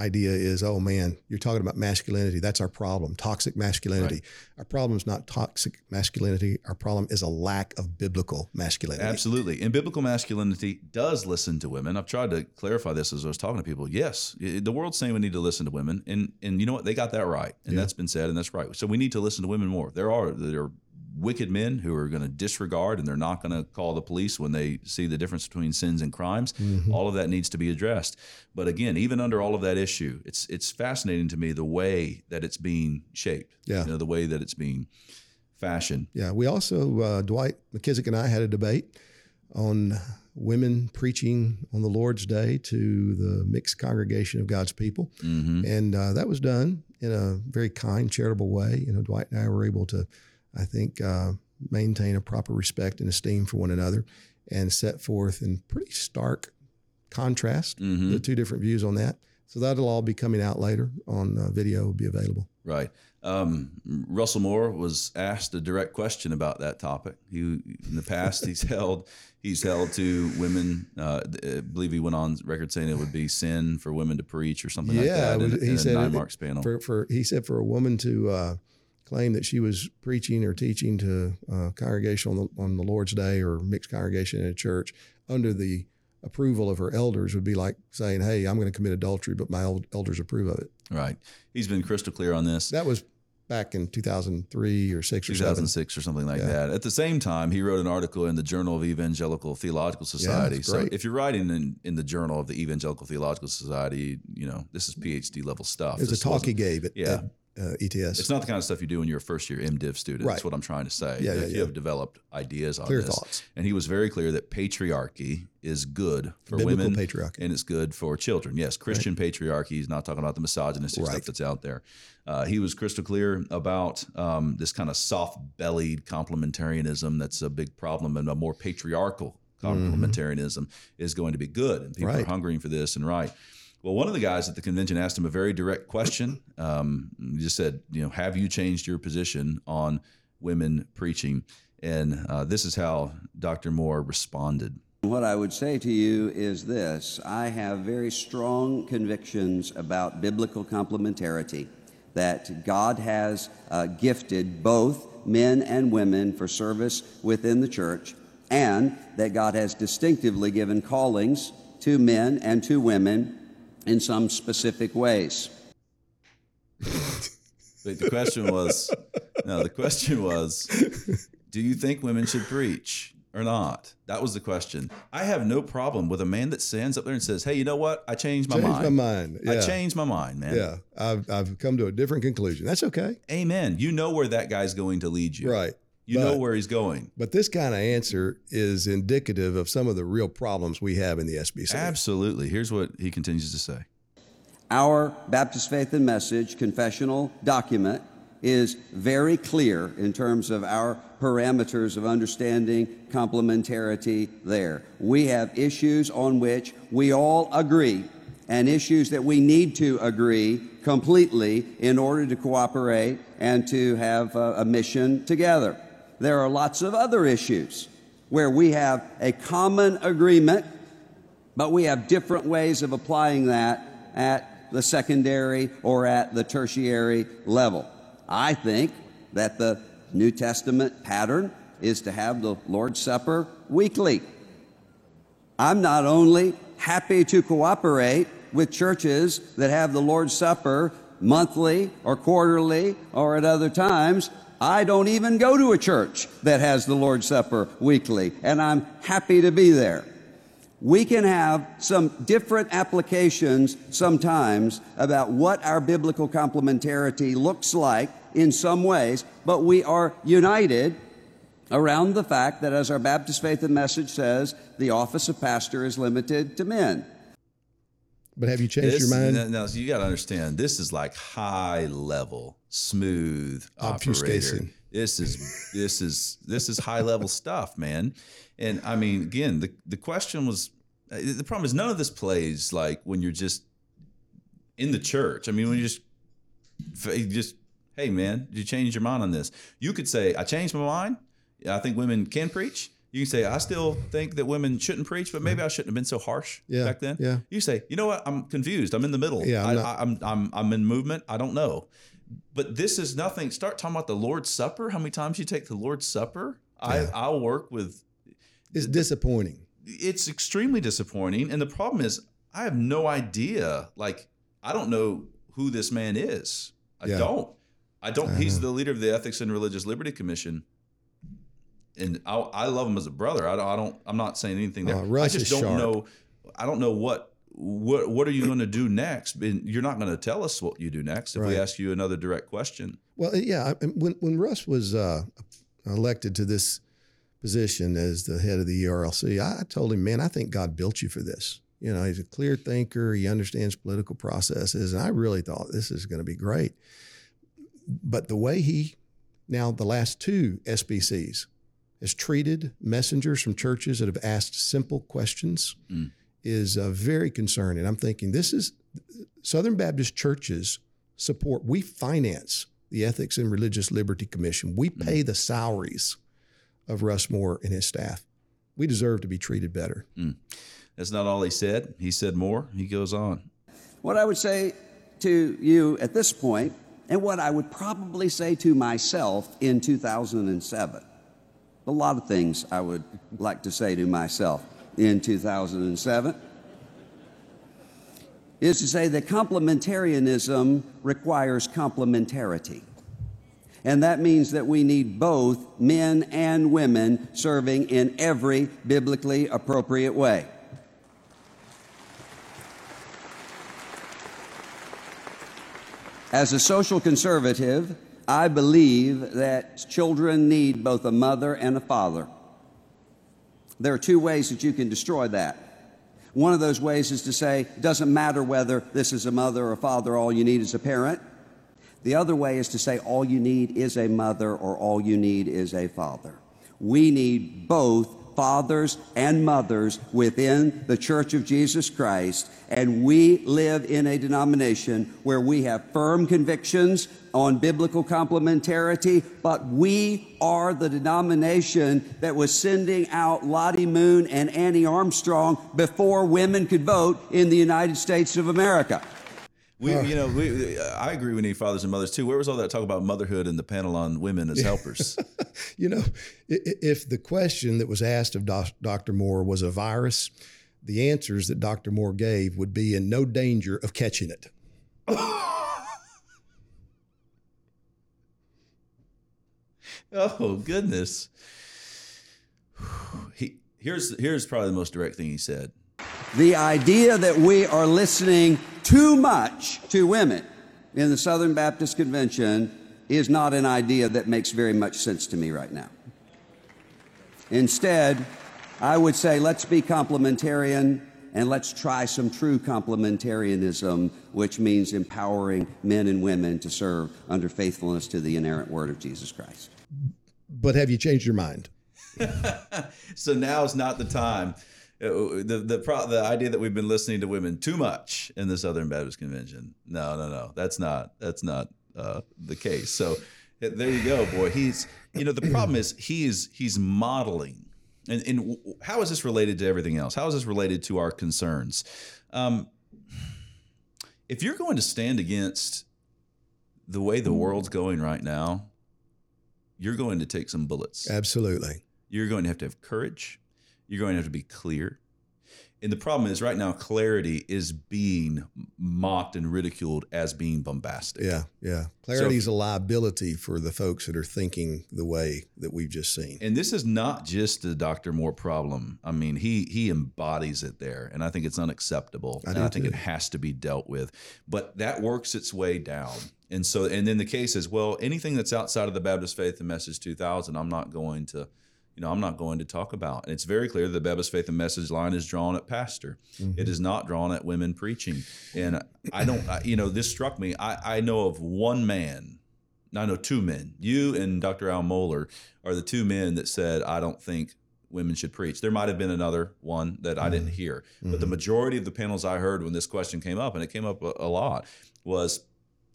idea is, oh man, you're talking about masculinity. That's our problem, toxic masculinity. Our problem is not toxic masculinity. Our problem is a lack of biblical masculinity. Absolutely. And biblical masculinity does listen to women. I've tried to clarify this as I was talking to people. Yes, the world's saying we need to listen to women. And and you know what? They got that right. And Yeah. that's been said and that's right. So we need to listen to women more. There are there are wicked men who are going to disregard and they're not going to call the police when they see the difference between sins and crimes. Mm-hmm. All of that needs to be addressed. But again, even under all of that issue, it's it's fascinating to me the way that it's being shaped. Yeah. You know, the way that it's being fashioned. Yeah, we also uh, Dwight McKissic and I had a debate on women preaching on the Lord's Day to the mixed congregation of God's people, hmm and uh, that was done in a very kind, charitable way. You know, Dwight and I were able to, I think, uh, maintain a proper respect and esteem for one another, and set forth in pretty stark contrast hmm the two different views on that. So that'll all be coming out later on uh, video. Will be available. Right. Um, Russell Moore was asked a direct question about that topic. He, in the past, he's held he's held to women. Uh, I believe he went on record saying it would be sin for women to preach or something like Yeah, that. it was- in, he in said it- for, for he said for a woman to uh, claim that she was preaching or teaching to a congregation on the, on the Lord's Day or mixed congregation in a church under the approval of her elders would be like saying, "Hey, I'm going to commit adultery, but my el- elders approve of it." right. He's been crystal clear on this. That was back in 2003 or six or seven. 2006 or something like Yeah. that. At the same time, he wrote an article in the Journal of Evangelical Theological Society. that's so if you're writing in, in the Journal of the Evangelical Theological Society, you know, this is PhD level stuff. It was a talk he gave at, Yeah. at uh, ETS. It's not the kind of stuff you do when you're a first year MDiv student. That's what I'm trying to say. Yeah, yeah, you yeah. have developed ideas on Clear this. thoughts. And he was very clear that patriarchy is good for Biblical women patriarchy. and it's good for children. Yes, Christian patriarchy. He's not talking about the misogynistic Right. stuff that's out there. Uh, he was crystal clear about um, this kind of soft-bellied complementarianism that's a big problem, and a more patriarchal complementarianism is going to be good, and people Mm-hmm. Right. are hungering for this and right. Well, one of the guys at the convention asked him a very direct question. Um, he just said, you know, have you changed your position on women preaching? And uh, this is how Dr. Moore responded. What I would say to you is this I have very strong convictions about biblical complementarity, that God has uh, gifted both men and women for service within the church, and that God has distinctively given callings to men and to women in some specific ways. But the question was, no, the question was, do you think women should preach or not? That was the question. I have no problem with a man that stands up there and says, "Hey, you know what? I changed my Changed mind. my mind. I changed my mind, man." Yeah, I've I've come to a different conclusion. That's okay. Amen. You know where that guy's going to lead you. Right. You know where he's going. But this kind of answer is indicative of some of the real problems we have in the SBC. Absolutely. Here's what he continues to say. Our Baptist Faith and Message confessional document is very clear in terms of our parameters of understanding complementarity there. We have issues on which we all agree and issues that we need to agree completely in order to cooperate and to have a, a mission together. There are lots of other issues where we have a common agreement but we have different ways of applying that at the secondary or at the tertiary level. I think that the New Testament pattern is to have the Lord's Supper weekly. I'm not only happy to cooperate with churches that have the Lord's Supper monthly or quarterly or at other times, I don't even go to a church that has the Lord's Supper weekly, and I'm happy to be there. We can have some different applications sometimes about what our biblical complementarity looks like in some ways, but we are united around the fact that, as our Baptist Faith and Message says, the office of pastor is limited to men. But have you changed This, your mind? No, no, so you got to understand. This is like high level, smooth operator. Obfuscation. This is this is this is high level stuff, man. And I mean, again, the the question was uh, the problem is none of this plays like when you're just in the church. I mean, when you just you just hey man, did you change your mind on this? You could say I changed my mind. I think women can preach. You can say I still think that women shouldn't preach, but maybe I shouldn't have been so harsh Yeah, back then. yeah. You say, you know what? I'm confused. I'm in the middle. Yeah, I'm I, I, I'm I'm I'm in movement. I don't know. But this is nothing. Start talking about the Lord's Supper. How many times you take the Lord's Supper? I Yeah. I'll work with. It's disappointing. It's extremely disappointing, and the problem is I have no idea. Like I don't know who this man is. I Yeah. don't. I don't. I he's uh-huh. the leader of the Ethics and Religious Liberty Commission. And I, I love him as a brother. I don't, I don't. I'm not saying anything there. Oh, Russ I just don't sharp. know. I don't know what what what are you going to do next? And you're not going to tell us what you do next if we ask you another direct question. Well, yeah. When when Russ was uh, elected to this position as the head of the ERLC, I told him, man, I think God built you for this. You know, he's a clear thinker. He understands political processes, and I really thought this is going to be great. But the way he now the last two SBCs has treated messengers from churches that have asked simple questions Mm. is uh, very concerning. I'm thinking this is Southern Baptist churches support. We finance the Ethics and Religious Liberty Commission. We pay the salaries of Russ Moore and his staff. We deserve to be treated better. That's not all he said. He said more. He goes on. What I would say to you at this point, and what I would probably say to myself in 2007, a lot of things I would like to say to myself in 2007, is to say that complementarianism requires complementarity. And that means that we need both men and women serving in every biblically appropriate way. As a social conservative, I believe that children need both a mother and a father. There are two ways that you can destroy that. One of those ways is to say, doesn't matter whether this is a mother or a father, all you need is a parent. The other way is to say, all you need is a mother or all you need is a father. We need both fathers and mothers within the Church of Jesus Christ, and we live in a denomination where we have firm convictions on biblical complementarity, but we are the denomination that was sending out Lottie Moon and Annie Armstrong before women could vote in the United States of America. We, you know, we, uh, I agree. We need fathers and mothers too. Where was all that talk about motherhood and the panel on women as helpers? You know, if the question that was asked of Dr. Moore was a virus, the answers that Dr. Moore gave would be in no danger of catching it. oh goodness. He here's here's probably the most direct thing he said. The idea that we are listening too much to women in the Southern Baptist Convention is not an idea that makes very much sense to me right now. Instead, I would say let's be complementarian and let's try some true complementarianism, which means empowering men and women to serve under faithfulness to the inerrant word of Jesus Christ. But have you changed your mind? So now is not the time. Uh, The the pro, the idea that we've been listening to women too much in the Southern Baptist Convention. No, no, no. That's not that's not uh, the case. So there you go, boy. He's you know the problem is he is he's modeling. And, and how is this related to everything else? How is this related to our concerns? Um, if you're going to stand against the way the world's going right now, you're going to take some bullets. Absolutely. You're going to have to have courage. You're going to have to be clear. And the problem is right now, clarity is being mocked and ridiculed as being bombastic. Yeah, yeah. Clarity is a liability for the folks that are thinking the way that we've just seen. And this is not just the Dr. Moore problem. I mean, he he embodies it there, and I think it's unacceptable. I and do I think too. it has to be dealt with. But that works its way down. And so, and then the case is, well, anything that's outside of the Baptist Faith and Message 2000, I'm not going to, you know, I'm not going to talk about. And it's very clear that the Baptist Faith and Message line is drawn at pastor. It mm-hmm. is not drawn at women preaching. And I don't, I, you know, this struck me. I, I know of one man I know two men. You and Dr. Al Mohler are the two men that said, I don't think women should preach. There might have been another one that I didn't mm-hmm. hear. But the mm-hmm. majority of the panels I heard when this question came up, and it came up a, a lot, was,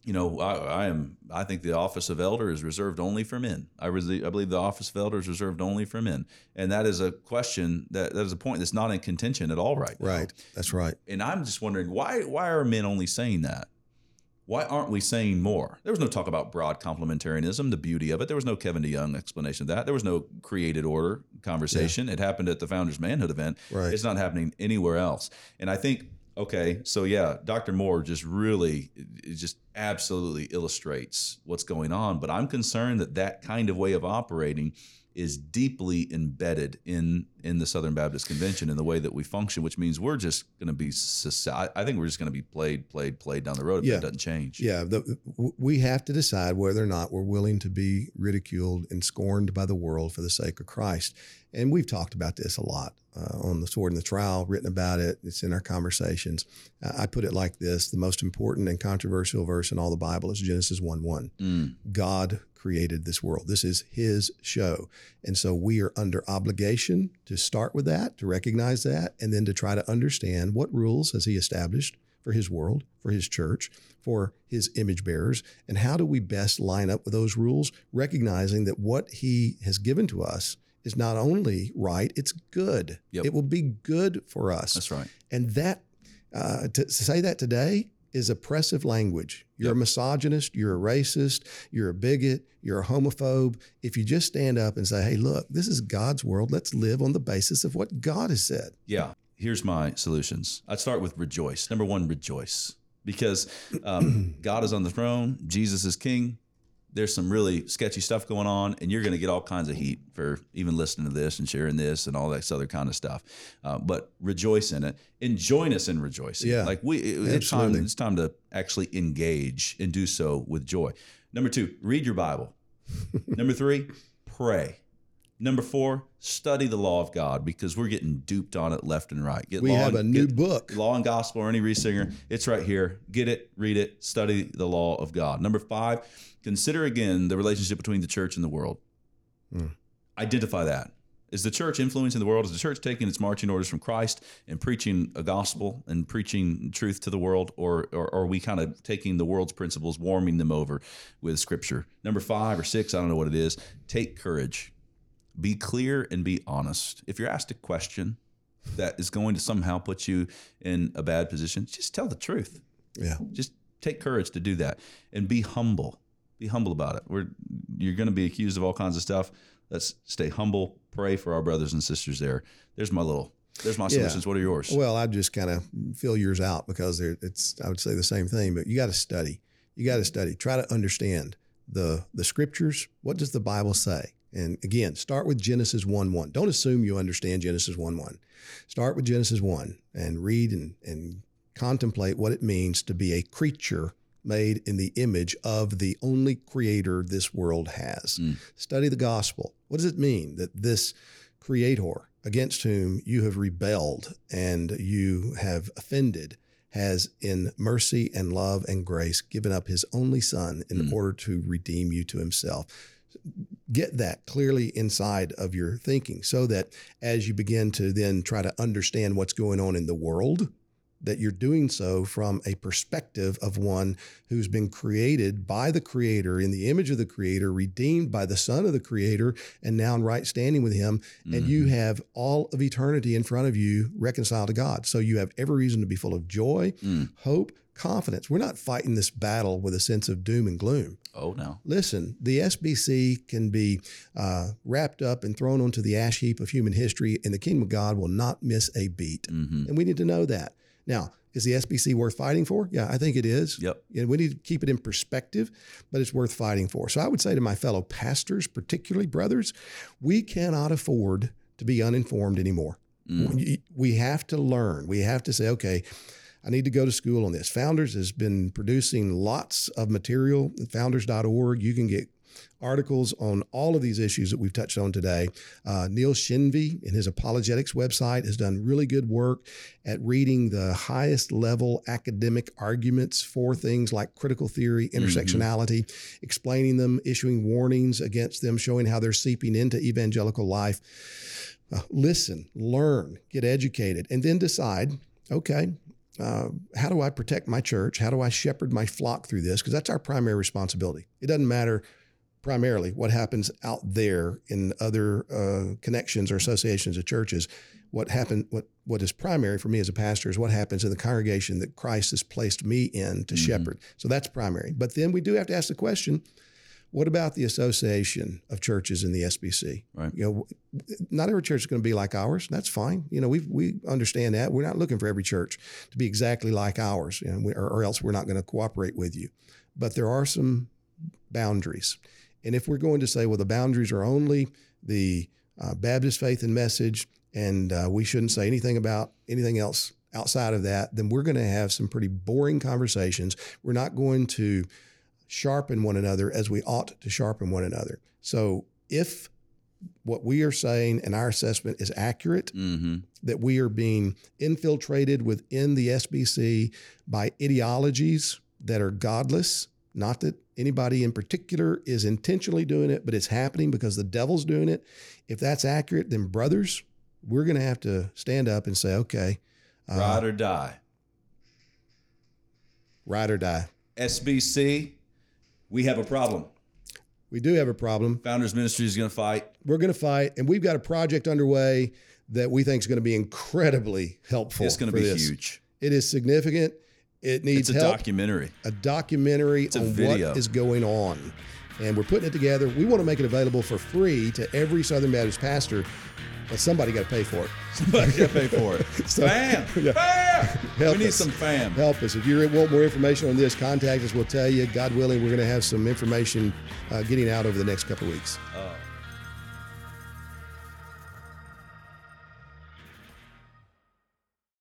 you know, I, I am. I think the office of elder is reserved only for men. I, resi- I believe the office of elder is reserved only for men, and that is a question that that is a point that's not in contention at all right now. Right. That's right. And I'm just wondering why why are men only saying that? Why aren't we saying more? There was no talk about broad complementarianism, the beauty of it. There was no Kevin DeYoung explanation of that. There was no created order conversation. It happened at the Founders Manhood event. Right. It's not happening anywhere else. And I think, okay, so yeah, Dr. Moore just really, just absolutely illustrates what's going on. But I'm concerned that that kind of way of operating is deeply embedded in in the Southern Baptist Convention in the way that we function, which means we're just going to be. I I think we're just going to be played, played, played down the road if Yeah. that doesn't change. Yeah, the, we have to decide whether or not we're willing to be ridiculed and scorned by the world for the sake of Christ. And we've talked about this a lot uh, on the sword and the trowel, written about it. It's in our conversations. Uh, I put it like this: the most important and controversial verse in all the Bible is Genesis one one. Mm. God created this world. This is His show, and so we are under obligation to start with that, to recognize that, and then to try to understand what rules has He established for His world, for His church, for His image bearers, and how do we best line up with those rules, recognizing that what He has given to us is not only right, it's good. Yep. It will be good for us. That's right. And that, uh, to, to say that today is oppressive language. You're a misogynist, you're a racist, you're a bigot, you're a homophobe. If you just stand up and say, hey, look, this is God's world, let's live on the basis of what God has said. Yeah. Here's my solutions. I'd start with rejoice. Number one, rejoice. Because um, God is on the throne, Jesus is king. There's some really sketchy stuff going on, and you're going to get all kinds of heat for even listening to this and sharing this and all that other kind of stuff. Uh, but rejoice in it and join us in rejoicing. Yeah, like we, it- it's time. It's time to actually engage and do so with joy. Number two, read your Bible. Number three, pray. Number four, study the law of God because we're getting duped on it left and right. Get We have and- a new book. Law and Gospel, Ernie Reisinger. It's right here. Get it, read it, study the law of God. Number five, consider again the relationship between the church and the world. Hmm. Identify that. Is the church influencing the world? Is the church taking its marching orders from Christ and preaching a gospel and preaching truth to the world? Or, or, or are we kind of taking the world's principles, warming them over with scripture? Number five or six, I don't know what it is. Take courage. Be clear and be honest. If you're asked a question that is going to somehow put you in a bad position, just tell the truth. Yeah. Just take courage to do that and be humble. Be humble about it. We're you're going to be accused of all kinds of stuff. Let's stay humble. Pray for our brothers and sisters there. There's my little. There's my Yeah. What are yours? Well, I just kind of fill yours out because it's I would say the same thing, but you got to study. You got to study. Try to understand the the scriptures. What does the Bible say? And again, start with Genesis 1 1. Don't assume you understand Genesis 1 1. Start with Genesis 1 and read and, and contemplate what it means to be a creature made in the image of the only creator this world has. Mm. Study the gospel. What does it mean that this creator against whom you have rebelled and you have offended has in mercy and love and grace given up his only son in Mm. order to redeem you to himself get that clearly inside of your thinking so that as you begin to then try to understand what's going on in the world that you're doing so from a perspective of one who's been created by the creator in the image of the creator redeemed by the son of the creator and now in right standing with him and Mm-hmm. you have all of eternity in front of you reconciled to god so you have every reason to be full of joy Mm. hope confidence. We're not fighting this battle with a sense of doom and gloom. Oh no. Listen, the SBC can be uh, wrapped up and thrown onto the ash heap of human history, and the kingdom of God will not miss a beat. Mm-hmm. And we need to know that. Now, is the SBC worth fighting for? Yeah, I think it is. Yep. And we need to keep it in perspective, but it's worth fighting for. So I would say to my fellow pastors, particularly brothers, we cannot afford to be uninformed anymore. We- We have to learn. We have to say, okay, I need to go to school on this. Founders has been producing lots of material. Founders.org. You can get articles on all of these issues that we've touched on today. Uh, Neil Shenvi, in his apologetics website, has done really good work at reading the highest level academic arguments for things like critical theory, intersectionality, explaining them, issuing warnings against them, showing how they're seeping into evangelical life. Uh, listen, learn, get educated, and then decide okay, uh, how do I protect my church? How do I shepherd my flock through this? Because that's our primary responsibility. It doesn't matter primarily what happens out there in other uh, connections or associations of churches. What happened? What what is primary for me as a pastor is what happens in the congregation that Christ has placed me in to shepherd. So that's primary. But then we do have to ask the question: What about the association of churches in the SBC? Right. You know, not every church is going to be like ours. That's fine. You know, we we understand that. We're not looking for every church to be exactly like ours, you know, we, or, or else we're not going to cooperate with you. But there are some boundaries, and if we're going to say, well, the boundaries are only the uh, Baptist faith and message, and uh, we shouldn't say anything about anything else outside of that, then we're going to have some pretty boring conversations. We're not going to sharpen one another as we ought to sharpen one another. So if what we are saying and our assessment is accurate, Mm-hmm. that we are being infiltrated within the SBC by ideologies that are godless. Not that anybody in particular is intentionally doing it, but it's happening because the devil's doing it. If that's accurate, then brothers, we're going to have to stand up and say, okay, uh, Ride or die. ride or die. SBC, we have a problem. We do have a problem. Founders Ministry is going to fight. We're going to fight, and we've got a project underway that we think is going to be incredibly helpful. It's going to be this. huge. It is significant. It needs It's a help. documentary. a documentary a on video. what is going on. And we're putting it together. We want to make it available for free to every Southern Baptist pastor, but somebody got to pay for it. Somebody got to pay for it. So- fam, Yeah. fam. Help we need us. some fam. Help us. If you want more information on this, contact us. We'll tell you. God willing, we're going to have some information uh, getting out over the next couple of weeks. Oh.